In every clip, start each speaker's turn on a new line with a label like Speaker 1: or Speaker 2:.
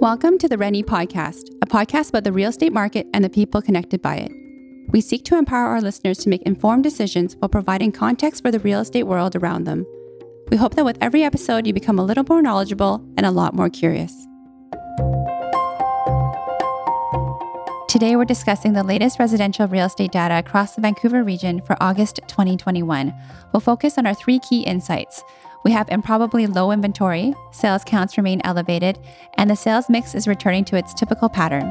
Speaker 1: Welcome to the Rennie Podcast, a podcast about the real estate market and the people connected by it. We seek to empower our listeners to make informed decisions while providing context for the real estate world around them. We hope that with every episode, you become a little more knowledgeable and a lot more curious. Today, we're discussing the latest residential real estate data across the Vancouver region for August 2021. We'll focus on our three key insights. We have improbably low inventory, sales counts remain elevated, and the sales mix is returning to its typical pattern.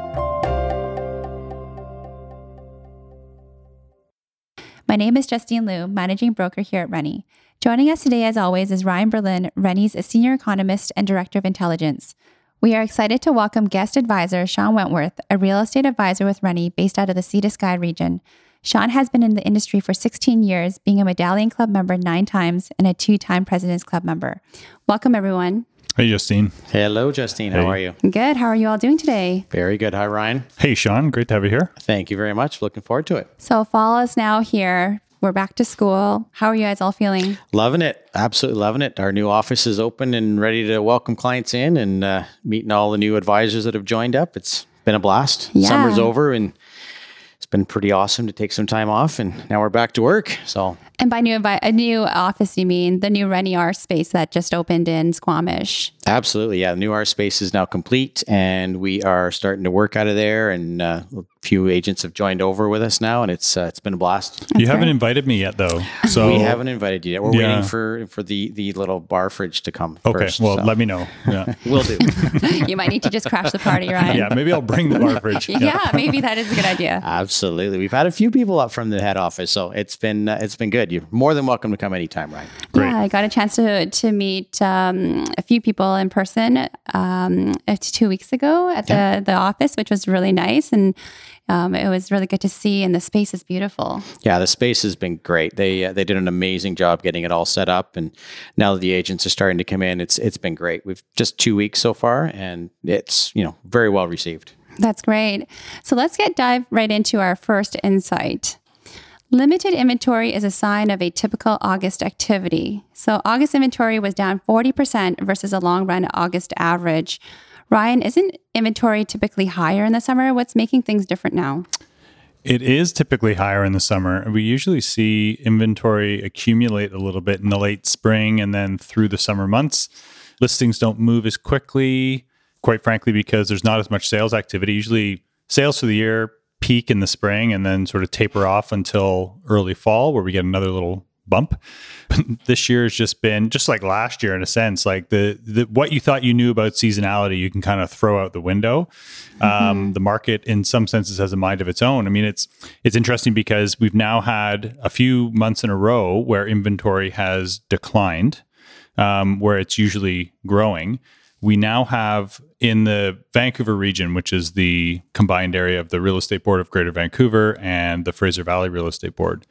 Speaker 1: My name is Justine Liu, managing broker here at Rennie. Joining us today, as always, is Ryan Berlin, Rennie's senior economist and director of intelligence. We are excited to welcome guest advisor Shawn Wentworth, a real estate advisor with Rennie based out of the Sea to Sky region. Shawn has been in the industry for 16 years, being a Medallion Club member nine times and a two time President's Club member. Welcome, everyone.
Speaker 2: Hey, Justine.
Speaker 3: Hello, Justine. How are you?
Speaker 1: Good. How are you all doing today?
Speaker 3: Very good. Hi, Ryan.
Speaker 2: Hey, Shawn. Great to have you here.
Speaker 3: Thank you very much. Looking forward to it.
Speaker 1: So, fall is now here. We're back to school. How are you guys all feeling?
Speaker 3: Loving it. Absolutely loving it. Our new office is open and ready to welcome clients in and uh, meeting all the new advisors that have joined up. It's been a blast.
Speaker 1: Yeah.
Speaker 3: Summer's over and it's been pretty awesome to take some time off. And now we're back to work. So,
Speaker 1: And by new envi- a new office, you mean the new Rennie R space that just opened in Squamish?
Speaker 3: absolutely. Yeah. The new R space is now complete and we are starting to work out of there. And uh, a few agents have joined over with us now and it's uh, it's been a blast.
Speaker 2: you haven't
Speaker 1: great.
Speaker 2: invited me yet, though. So
Speaker 3: we haven't invited you yet. We're
Speaker 2: Yeah.
Speaker 3: waiting for, for the, the little bar fridge to come
Speaker 2: Okay.
Speaker 3: first.
Speaker 2: well,
Speaker 3: so.
Speaker 2: let me know. Yeah.
Speaker 3: We'll do.
Speaker 1: you might need to just crash the party, Ryan.
Speaker 2: yeah. Maybe I'll bring the bar fridge.
Speaker 1: Yeah, maybe that is a good idea.
Speaker 3: Absolutely. We've had a few people up from the head office, so it's been uh, it's been good. You're more than welcome to come anytime, Ryan.
Speaker 2: Great.
Speaker 1: Yeah, I got a chance to to meet um, a few people in person um, two weeks ago at the the office, which was really nice, and um, it was really good to see. And the space is beautiful.
Speaker 3: Yeah, the space has been great. They uh, they did an amazing job getting it all set up, and now that the agents are starting to come in, it's it's been great. We've just two weeks so far, and it's you know very well received.
Speaker 1: That's great. So let's get dive right into our first insight. Limited inventory is a sign of a typical August activity. So August inventory was down 40% versus a long run August average. Ryan, isn't inventory typically higher in the summer? What's making things different now?
Speaker 2: It is typically higher in the summer. We usually see inventory accumulate a little bit in the late spring and then through the summer months. Listings don't move as quickly, quite frankly, because there's not as much sales activity. Usually, sales for the year peak in the spring and then sort of taper off until early fall, where we get another little bump. this year has just been just like last year in a sense like the, the what you thought you knew about seasonality you can kind of throw out the window um, the market in some senses has a mind of its own i mean it's it's interesting because we've now had a few months in a row where inventory has declined um, where it's usually growing we now have in the Vancouver region, which is the combined area of the Real Estate Board of Greater Vancouver and the Fraser Valley Real Estate Board,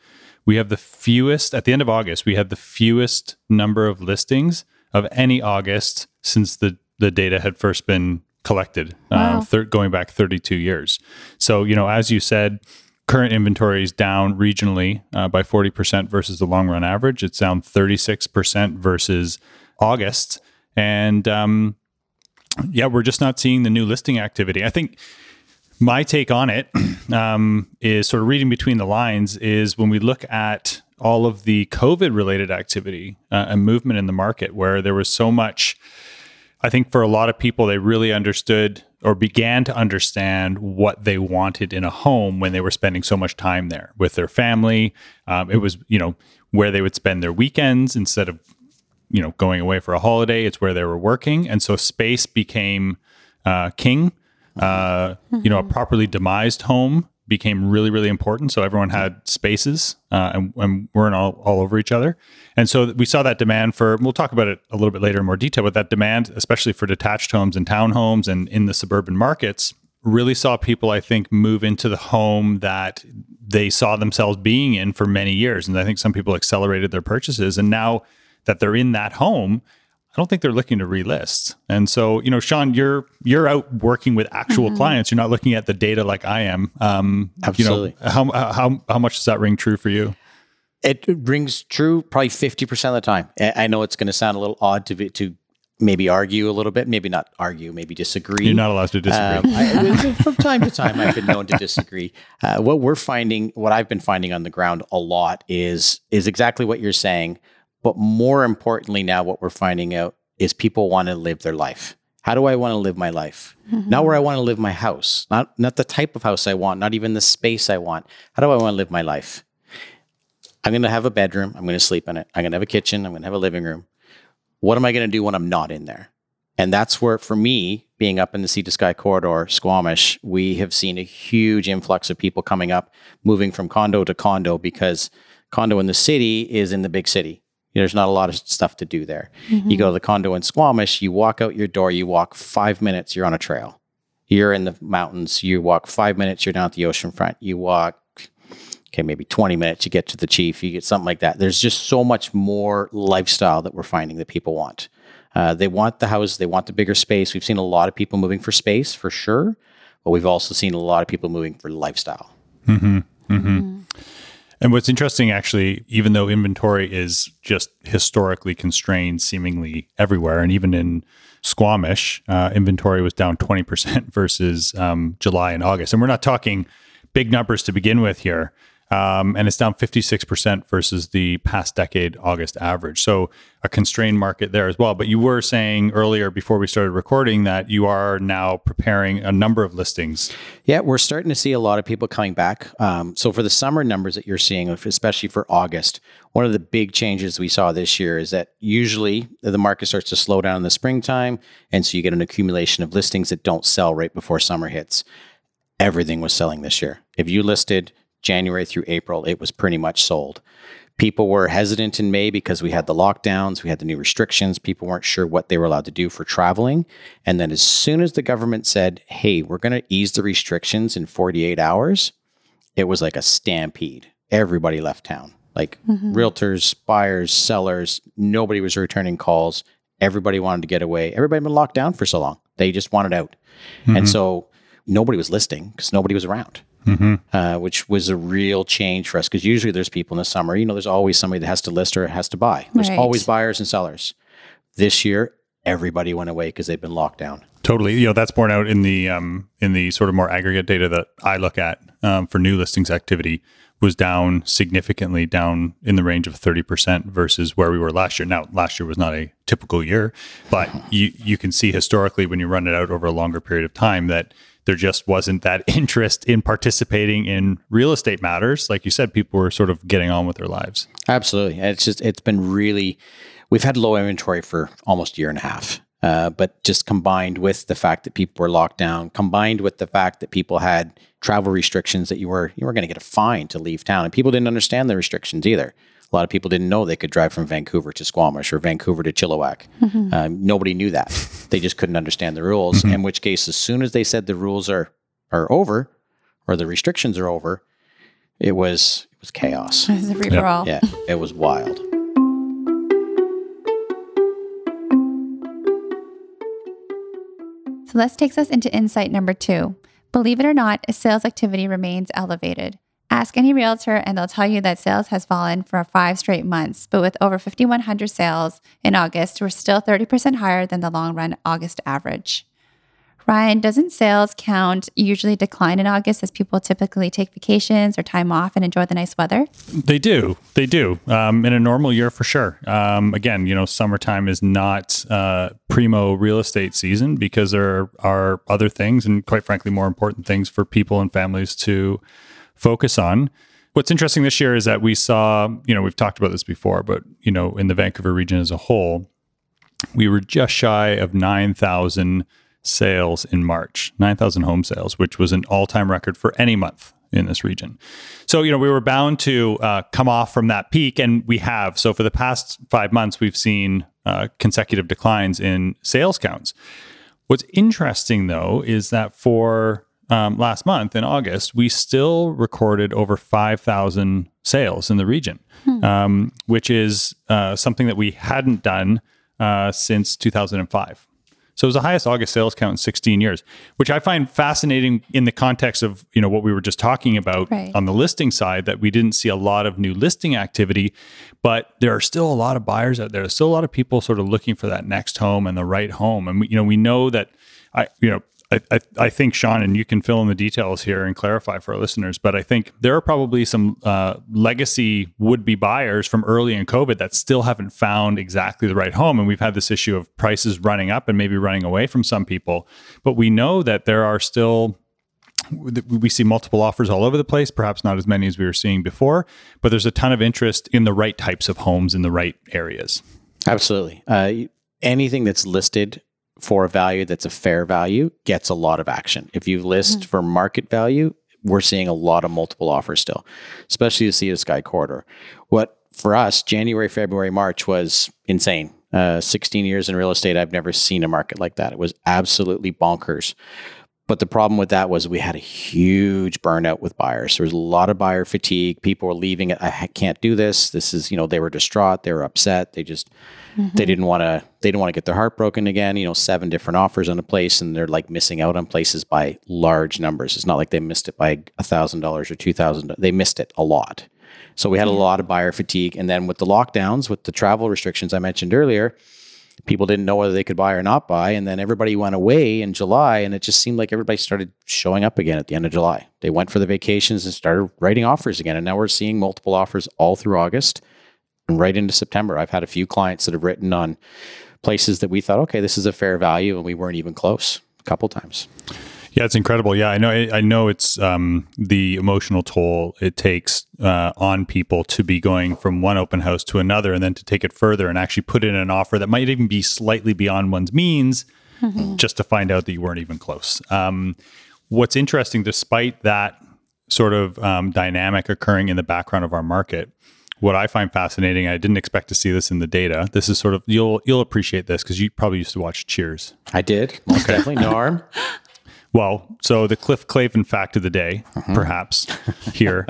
Speaker 2: we have the fewest, at the end of August, we had the fewest number of listings of any August since the, the data had first been collected,
Speaker 1: Wow.
Speaker 2: uh, thir- going back 32 years. So, you know, as you said, current inventory is down regionally uh, by 40% versus the long run average. It's down 36% versus August. And um, yeah, we're just not seeing the new listing activity. I think my take on it um, is sort of reading between the lines is when we look at all of the COVID related activity uh, and movement in the market where there was so much. I think for a lot of people, they really understood or began to understand what they wanted in a home when they were spending so much time there with their family. Um, it was, you know, where they would spend their weekends instead of, you know, going away for a holiday. It's where they were working. And so space became uh, king. Uh, You know, a properly demised home became really, really important. So everyone had spaces uh, and, and weren't all, all over each other. And so we saw that demand for, we'll talk about it a little bit later in more detail, but that demand, especially for detached homes and townhomes and in the suburban markets, really saw people, I think, move into the home that they saw themselves being in for many years. And I think some people accelerated their purchases. And now that they're in that home, I don't think they're looking to relist. And so, you know, Shawn, you're you're out working with actual clients. You're not looking at the data like I am. Um,
Speaker 3: Absolutely.
Speaker 2: You know, how how how much does that ring true for you?
Speaker 3: It rings true probably 50% of the time. I I know it's going to sound a little odd to be, to maybe argue a little bit, maybe not argue, maybe disagree.
Speaker 2: You're not allowed to disagree.
Speaker 3: Um, I, from time to time, I've been known to disagree. Uh, what we're finding, what I've been finding on the ground a lot is is exactly what you're saying, but more importantly, now what we're finding out is people want to live their life. How do I want to live my life? Mm-hmm. Not where I want to live my house, not not the type of house I want, not even the space I want. How do I want to live my life? I'm going to have a bedroom. I'm going to sleep in it. I'm going to have a kitchen. I'm going to have a living room. What am I going to do when I'm not in there? And that's where, for me, being up in the sea to sky corridor, Squamish, we have seen a huge influx of people coming up, moving from condo to condo because condo in the city is in the big city. There's not a lot of stuff to do there. Mm-hmm. You go to the condo in Squamish, you walk out your door, you walk five minutes, you're on a trail. You're in the mountains, you walk five minutes, you're down at the ocean front. You walk, okay, maybe 20 minutes, you get to the chief, you get something like that. There's just so much more lifestyle that we're finding that people want. Uh, they want the house, they want the bigger space. We've seen a lot of people moving for space for sure, but we've also seen a lot of people moving for lifestyle.
Speaker 2: Mm-hmm. Mm-hmm. mm-hmm. And what's interesting, actually, even though inventory is just historically constrained seemingly everywhere, and even in Squamish, uh, inventory was down 20% versus um, July and August. And we're not talking big numbers to begin with here um, and it's down 56% versus the past decade August average. So a constrained market there as well. But you were saying earlier before we started recording that you are now preparing a number of listings.
Speaker 3: Yeah, we're starting to see a lot of people coming back. Um, so for the summer numbers that you're seeing, especially for August, one of the big changes we saw this year is that usually the market starts to slow down in the springtime. And so you get an accumulation of listings that don't sell right before summer hits. Everything was selling this year. If you listed January through April, it was pretty much sold. People were hesitant in May because we had the lockdowns, we had the new restrictions. People weren't sure what they were allowed to do for traveling. And then, as soon as the government said, hey, we're going to ease the restrictions in 48 hours, it was like a stampede. Everybody left town. Like mm-hmm. realtors, buyers, sellers, nobody was returning calls. Everybody wanted to get away. Everybody had been locked down for so long. They just wanted out. Mm-hmm. And so nobody was listing because nobody was around mm-hmm. uh, which was a real change for us because usually there's people in the summer. You know, there's always somebody that has to list or has to buy. There's right. always buyers and sellers. This year, everybody went away because they've been locked down.
Speaker 2: Totally, you know that's borne out in the um, in the sort of more aggregate data that I look at um, for new listings activity was down significantly, down in the range of thirty percent versus where we were last year. Now, last year was not a typical year, but you you can see historically when you run it out over a longer period of time that there just wasn't that interest in participating in real estate matters. Like you said, people were sort of getting on with their lives.
Speaker 3: Absolutely. It's just, it's been really, we've had low inventory for almost a year and a half. Uh, but just combined with the fact that people were locked down, combined with the fact that people had travel restrictions that you were you were going to get a fine to leave town, and people didn't understand the restrictions either. A lot of people didn't know they could drive from Vancouver to Squamish or Vancouver to Chilliwack. Mm-hmm. Um, nobody knew that. they just couldn't understand the rules. Mm-hmm. In which case, as soon as they said the rules are are over or the restrictions are over, it was it was chaos.
Speaker 1: It was a free for all.
Speaker 3: Yeah, it was wild.
Speaker 1: So this takes us into insight number two. Believe it or not, sales activity remains elevated. Ask any realtor and they'll tell you that sales has fallen for five straight months, but with over 5,100 sales in August, we're still 30% higher than the long run August average. Ryan, doesn't sales count usually decline in August as people typically take vacations or time off and enjoy the nice weather?
Speaker 2: They do. They do. Um, in a normal year, for sure. Um, again, you know, summertime is not uh, primo real estate season because there are other things and, quite frankly, more important things for people and families to focus on. What's interesting this year is that we saw, you know, we've talked about this before, but, you know, in the Vancouver region as a whole, we were just shy of 9,000 sales in March, 9,000 home sales, which was an all time record for any month in this region. So, you know, we were bound to uh, come off from that peak, and we have. So, for the past five months, we've seen uh, consecutive declines in sales counts. What's interesting, though, is that for um, last month in August, we still recorded over 5,000 sales in the region, hmm. um, which is uh, something that we hadn't done uh, since 2005. So it was the highest August sales count in 16 years, which I find fascinating in the context of you know what we were just talking about
Speaker 1: Right.
Speaker 2: on the listing side that we didn't see a lot of new listing activity, but there are still a lot of buyers out there. There's still a lot of people sort of looking for that next home and the right home, and we, you know we know that I you know. I, I, think Shawn, and you can fill in the details here and clarify for our listeners, but I think there are probably some uh, legacy would-be buyers from early in COVID that still haven't found exactly the right home, and we've had this issue of prices running up and maybe running away from some people. But we know that there are still we see multiple offers all over the place, perhaps not as many as we were seeing before, but there's a ton of interest in the right types of homes in the right areas.
Speaker 3: Absolutely. Uh, anything that's listed for a value that's a fair value gets a lot of action. If you list for market value, we're seeing a lot of multiple offers still, especially the Sea to Sky corridor. What for us, January, February, March was insane. Uh, 16 years in real estate, I've never seen a market like that. It was absolutely bonkers. But the problem with that was we had a huge burnout with buyers. There was a lot of buyer fatigue. People were leaving it. I can't do this. This is, you know, they were distraught. They were upset. They just, they mm-hmm. didn't want to, they didn't want to get their heart broken again. You know, seven different offers on a place and they're like missing out on places by large numbers. It's not like they missed it by a thousand dollars or two thousand. They missed it a lot. So we had a lot of buyer fatigue. And then with the lockdowns, with the travel restrictions I mentioned earlier, people didn't know whether they could buy or not buy. And then everybody went away in July, and it just seemed like everybody started showing up again at the end of July. They went for the vacations and started writing offers again. And now we're seeing multiple offers all through August and right into September. I've had a few clients that have written on places that we thought, okay, this is a fair value, and we weren't even close a couple times.
Speaker 2: Yeah, it's incredible. Yeah, I know. I know it's um, the emotional toll it takes uh, on people to be going from one open house to another, and then to take it further and actually put in an offer that might even be slightly beyond one's means, just to find out that you weren't even close. Um, what's interesting, despite that sort of um, dynamic occurring in the background of our market, what I find fascinating, I didn't expect to see this in the data. This is sort of you'll you'll appreciate this because you probably used to watch Cheers.
Speaker 3: I did, most definitely. No harm.
Speaker 2: Well, so the Cliff Clavin fact of the day, perhaps here,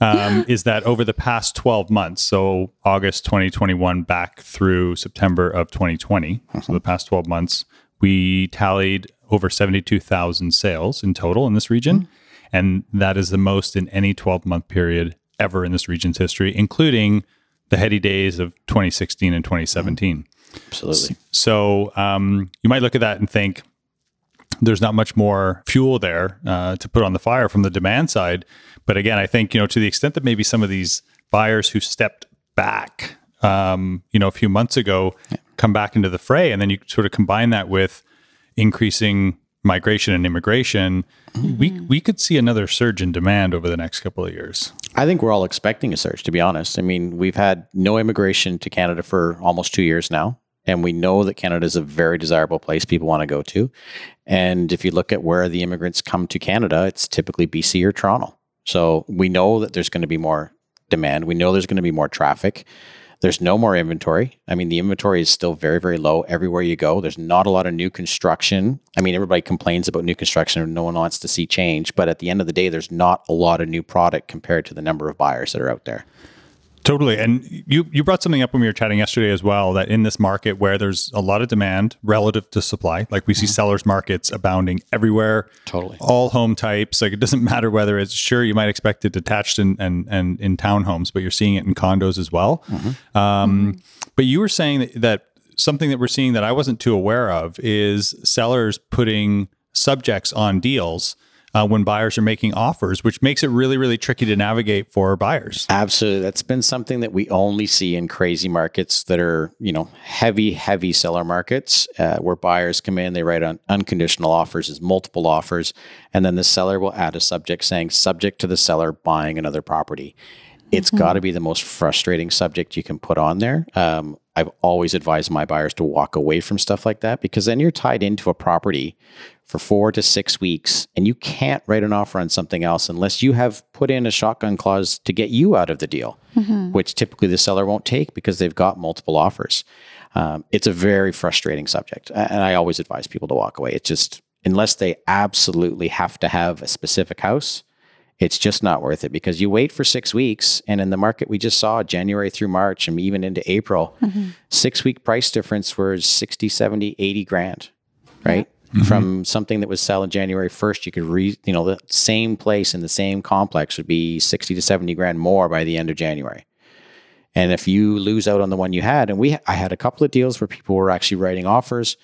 Speaker 2: um, is that over the past 12 months, so August 2021 back through September of 2020, so the past 12 months, we tallied over 72,000 sales in total in this region. And that is the most in any 12 month period ever in this region's history, including the heady days of 2016 and 2017.
Speaker 3: Absolutely.
Speaker 2: So um, you might look at that and think there's not much more fuel there uh, to put on the fire from the demand side. But again, I think you know to the extent that maybe some of these buyers who stepped back, um, you know, a few months ago, come back into the fray, and then you sort of combine that with increasing migration and immigration, we we could see another surge in demand over the next couple of years.
Speaker 3: I think we're all expecting a surge, to be honest. I mean, we've had no immigration to Canada for almost two years now. And we know that Canada is a very desirable place people want to go to. And if you look at where the immigrants come to Canada, it's typically BC or Toronto. So we know that there's going to be more demand. We know there's going to be more traffic. There's no more inventory. I mean, the inventory is still very, very low everywhere you go. There's not a lot of new construction. I mean, everybody complains about new construction and no one wants to see change. But at the end of the day, there's not a lot of new product compared to the number of buyers that are out there.
Speaker 2: Totally. And you you brought something up when we were chatting yesterday as well that in this market where there's a lot of demand relative to supply, like we see mm-hmm. sellers markets abounding everywhere.
Speaker 3: Totally.
Speaker 2: All home types. Like it doesn't matter whether it's sure you might expect it detached and and, and in townhomes, but you're seeing it in condos as well. Mm-hmm. Um, mm-hmm. But you were saying that, that something that we're seeing that I wasn't too aware of is sellers putting subjects on deals uh, when buyers are making offers, which makes it really, really tricky to navigate for buyers.
Speaker 3: Absolutely. That's been something that we only see in crazy markets that are, you know, heavy, heavy seller markets uh, where buyers come in, they write on unconditional offers as multiple offers, and then the seller will add a subject saying, subject to the seller buying another property. It's got to be the most frustrating subject you can put on there. Um, I've always advised my buyers to walk away from stuff like that because then you're tied into a property for four to six weeks and you can't write an offer on something else unless you have put in a shotgun clause to get you out of the deal, which typically the seller won't take because they've got multiple offers. Um, it's a very frustrating subject. And I always advise people to walk away. It's just, unless they absolutely have to have a specific house, it's just not worth it because you wait for six weeks. And in the market we just saw, January through March and even into April, mm-hmm. six week price difference was 60, 70, 80 grand. right? Mm-hmm. From something that was selling January 1st, you could re, you know, the same place in the same complex would be 60 to 70 grand more by the end of January. And if you lose out on the one you had, and we, I had a couple of deals where people were actually writing offers,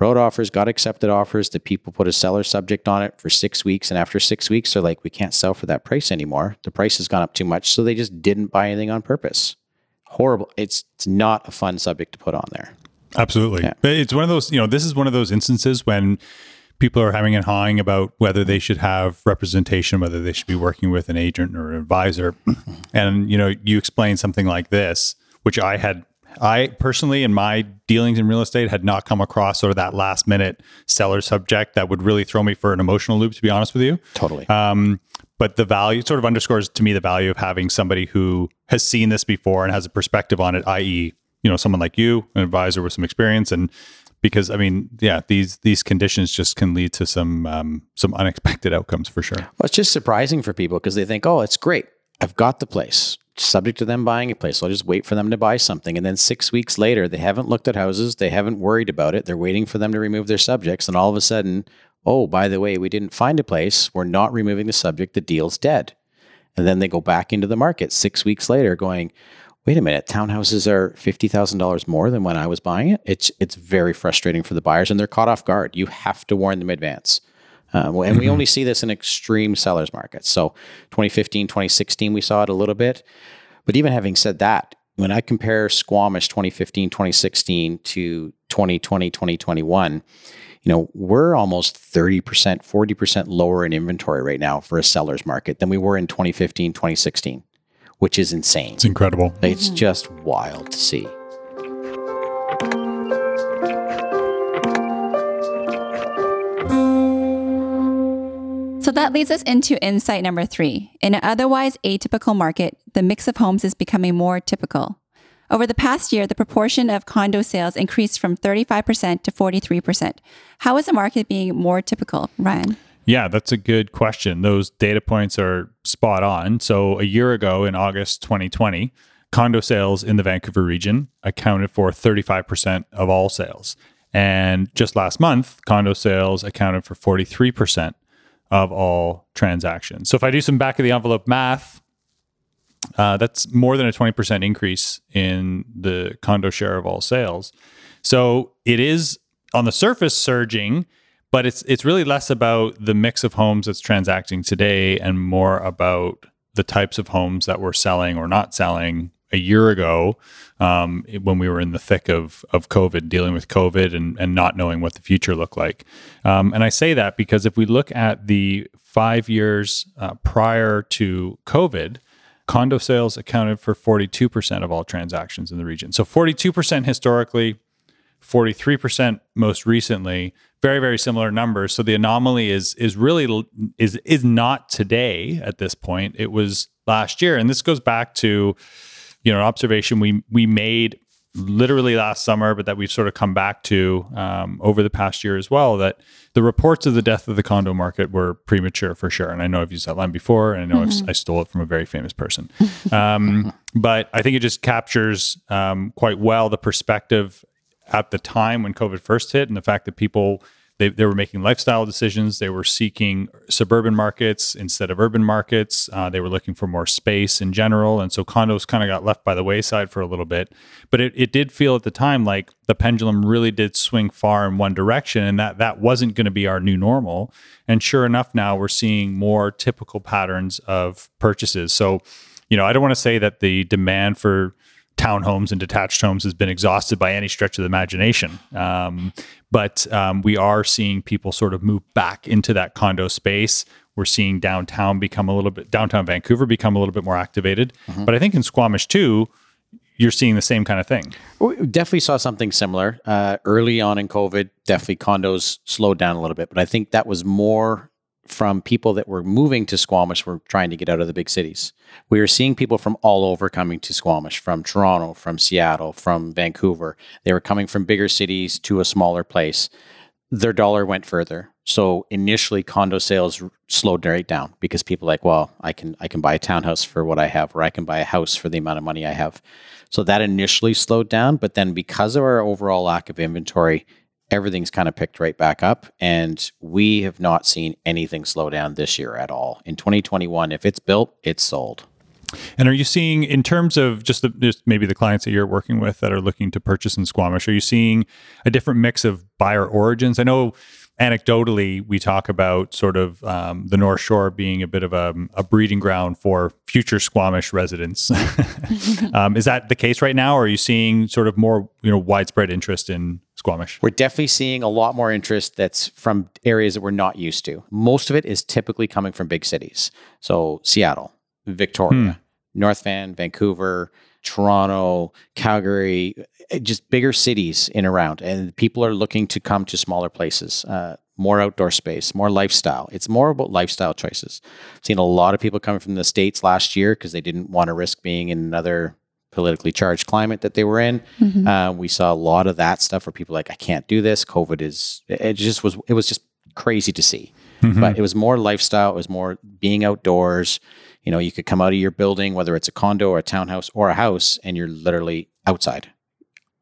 Speaker 3: wrote offers, got accepted offers. The people put a seller subject on it for six weeks, and after six weeks, they're like, "We can't sell for that price anymore. The price has gone up too much." So they just didn't buy anything on purpose. Horrible. It's it's not a fun subject to put on there.
Speaker 2: Absolutely.
Speaker 3: Yeah.
Speaker 2: It's one of those, you know, this is one of those instances when people are having and hawing about whether they should have representation, whether they should be working with an agent or an advisor. And, you know, you explain something like this, which I had, I personally, in my dealings in real estate, had not come across sort of that last minute seller subject that would really throw me for an emotional loop, to be honest with you.
Speaker 3: Totally.
Speaker 2: Um, but the value sort of underscores to me the value of having somebody who has seen this before and has a perspective on it, i.e., you know, someone like you, an advisor with some experience, and because I mean, yeah, these these conditions just can lead to some um, some unexpected outcomes for sure.
Speaker 3: Well, it's just surprising for people because they think, oh, it's great. I've got the place, subject to them buying a place. So I'll just wait for them to buy something. And then six weeks later, they haven't looked at houses. They haven't worried about it. They're waiting for them to remove their subjects. And all of a sudden, oh, by the way, we didn't find a place. We're not removing the subject. The deal's dead. And then they go back into the market six weeks later going, wait a minute, townhouses are $50,000 more than when I was buying it. It's, it's very frustrating for the buyers and they're caught off guard. You have to warn them in advance. Uh, well, and we only see this in extreme sellers markets. So 2015, 2016, we saw it a little bit. But even having said that, when I compare Squamish 2015, 2016 to 2020, 2021, you know, we're almost 30%, 40% lower in inventory right now for a seller's market than we were in 2015, 2016, which is insane.
Speaker 2: It's incredible.
Speaker 3: It's just wild to see.
Speaker 1: So that leads us into insight number three. In an otherwise atypical market, the mix of homes is becoming more typical. Over the past year, the proportion of condo sales increased from 35% to 43%. How is the market being more typical, Ryan?
Speaker 2: Yeah, that's a good question. Those data points are spot on. So, a year ago in August 2020, condo sales in the Vancouver region accounted for 35% of all sales. And just last month, condo sales accounted for 43% of all transactions. So, if I do some back of the envelope math, uh, that's more than a 20% increase in the condo share of all sales. So, it is on the surface surging but it's it's really less about the mix of homes that's transacting today and more about the types of homes that we're selling or not selling a year ago um, when we were in the thick of of COVID, dealing with COVID and and not knowing what the future looked like. Um, and I say that because if we look at the five years uh, prior to COVID. Condo sales accounted for 42% of all transactions in the region. So 42% historically, 43% most recently very very similar numbers so the anomaly is is really is is not today at this point it was last year and this goes back to you know an observation we we made literally last summer but that we've sort of come back to um, over the past year as well that the reports of the death of the condo market were premature for sure. And i know i've used that line before and i know I've, i stole it from a very famous person. Um, but i think it just captures um, quite well the perspective at the time when COVID first hit, and the fact that people they, they were making lifestyle decisions. They were seeking suburban markets instead of urban markets. Uh, they were looking for more space in general. And so condos kind of got left by the wayside for a little bit. But it, it did feel at the time like the pendulum really did swing far in one direction and that that wasn't going to be our new normal. And sure enough, now we're seeing more typical patterns of purchases. So, you know, I don't want to say that the demand for townhomes and detached homes has been exhausted by any stretch of the imagination. Um, but um, we are seeing people sort of move back into that condo space. We're seeing downtown become a little bit, downtown Vancouver become a little bit more activated. But I think in Squamish too, you're seeing the same kind of thing.
Speaker 3: We definitely saw something similar uh, early on in COVID. Definitely condos slowed down a little bit, but I think that was more from people that were moving to Squamish were trying to get out of the big cities. We were seeing people from all over coming to Squamish, from Toronto, from Seattle, from Vancouver. They were coming from bigger cities to a smaller place. Their dollar went further. So initially condo sales slowed right down because people like, well, I can I can buy a townhouse for what I have or I can buy a house for the amount of money I have. So that initially slowed down, but then because of our overall lack of inventory, everything's kind of picked right back up. And we have not seen anything slow down this year at all. In 2021, if it's built, it's sold.
Speaker 2: And are you seeing, in terms of just, the, just maybe the clients that you're working with that are looking to purchase in Squamish, are you seeing a different mix of buyer origins? I know anecdotally we talk about sort of um, the North Shore being a bit of a, a breeding ground for future Squamish residents. um, is that the case right now, or are you seeing sort of more you know widespread interest in Squamish?
Speaker 3: We're definitely seeing a lot more interest that's from areas that we're not used to. Most of it is typically coming from big cities, so Seattle, Victoria, hmm. North Van, Vancouver. Toronto, Calgary, eh, just bigger cities in around, and people are looking to come to smaller places, uh, more outdoor space, more lifestyle. It's more about lifestyle choices. I've seen a lot of people coming from the states last year because they didn't want to risk being in another politically charged climate that they were in. Mm-hmm. Uh, we saw a lot of that stuff where people like, I can't do this. COVID is. It just was. It was just crazy to see. Mm-hmm. But it was more lifestyle. It was more being outdoors. You know, you could come out of your building, whether it's a condo or a townhouse or a house, and you're literally outside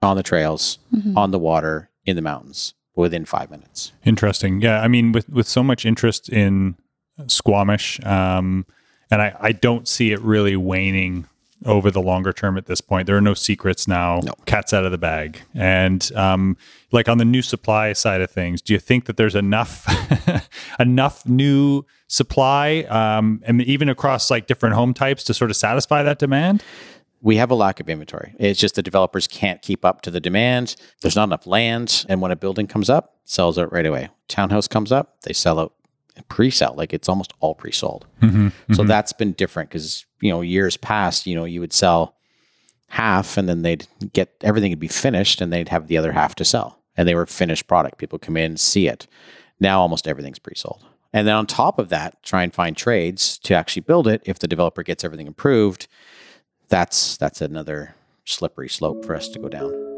Speaker 3: on the trails, mm-hmm. on the water, in the mountains within five minutes.
Speaker 2: Interesting. Yeah. I mean, with, with so much interest in Squamish, um, and I, I don't see it really waning over the longer term at this point. There are no secrets now. No. Cat's out of the bag. And um, like on the new supply side of things, do you think that there's enough enough new supply, um, and even across like different home types to sort of satisfy that demand?
Speaker 3: we have a lack of inventory. It's just the developers can't keep up to the demand. There's not enough land. And when a building comes up, sells out right away. Townhouse comes up, they sell out pre-sell like it's almost all pre-sold. Mm-hmm, mm-hmm. so that's been different because you know years past you know you would sell half and then they'd get everything would be finished and they'd have the other half to sell and they were finished product. People come in see it. Now almost everything's pre-sold. And then on top of that try and find trades to actually build it. If the developer gets everything approved that's that's another slippery slope for us to go down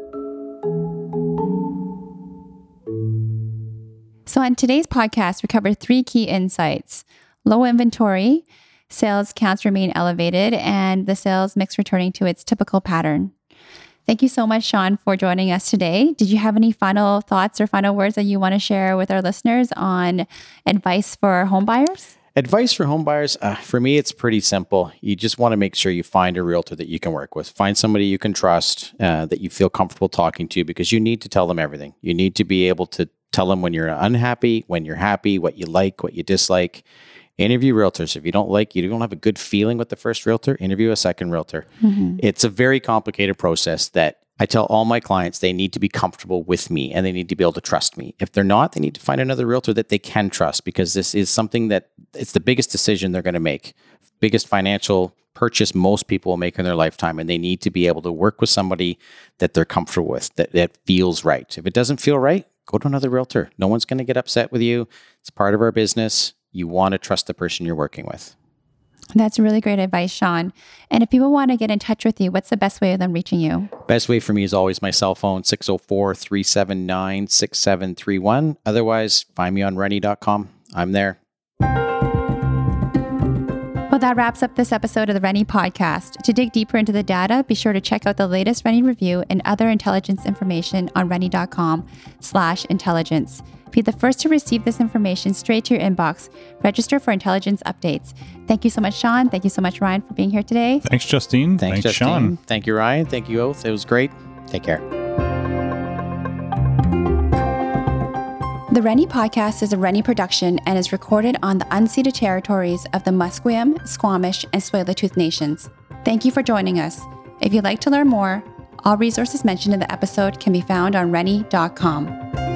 Speaker 1: So, on today's podcast, we cover three key insights low inventory, sales counts remain elevated, and the sales mix returning to its typical pattern. Thank you so much, Shawn, for joining us today. Did you have any final thoughts or final words that you want to share with our listeners on advice for homebuyers?
Speaker 3: Advice for homebuyers, uh, for me, it's pretty simple. You just want to make sure you find a realtor that you can work with. Find somebody you can trust, uh, that you feel comfortable talking to, because you need to tell them everything. You need to be able to Tell them when you're unhappy, when you're happy, what you like, what you dislike. Interview realtors. If you don't like, you don't have a good feeling with the first realtor, interview a second realtor. Mm-hmm. It's a very complicated process that I tell all my clients they need to be comfortable with me and they need to be able to trust me. If they're not, they need to find another realtor that they can trust because this is something that it's the biggest decision they're going to make, biggest financial purchase most people will make in their lifetime. And they need to be able to work with somebody that they're comfortable with, that, that feels right. If it doesn't feel right, go to another realtor. No one's going to get upset with you. It's part of our business. You want to trust the person you're working with.
Speaker 1: That's really great advice, Shawn. And if people want to get in touch with you, what's the best way of them reaching you?
Speaker 3: Best way for me is always my cell phone, 604 379 6731. Otherwise, find me on rennie.com. I'm there.
Speaker 1: Well, that wraps up this episode of the Rennie podcast. To dig deeper into the data, be sure to check out the latest Rennie review and other intelligence information on rennie.com slash intelligence. Be the first to receive this information straight to your inbox. Register for intelligence updates. Thank you so much, Shawn. Thank you so much, Ryan, for being here today.
Speaker 2: Thanks, Justine.
Speaker 3: Thanks, Thanks Justine. Shawn. Thank you, Ryan. Thank you, Oath. It was great. Take care.
Speaker 1: The Rennie podcast is a Rennie production and is recorded on the unceded territories of the Musqueam, Squamish, and Tsleil-Waututh nations. Thank you for joining us. If you'd like to learn more, all resources mentioned in the episode can be found on rennie.com.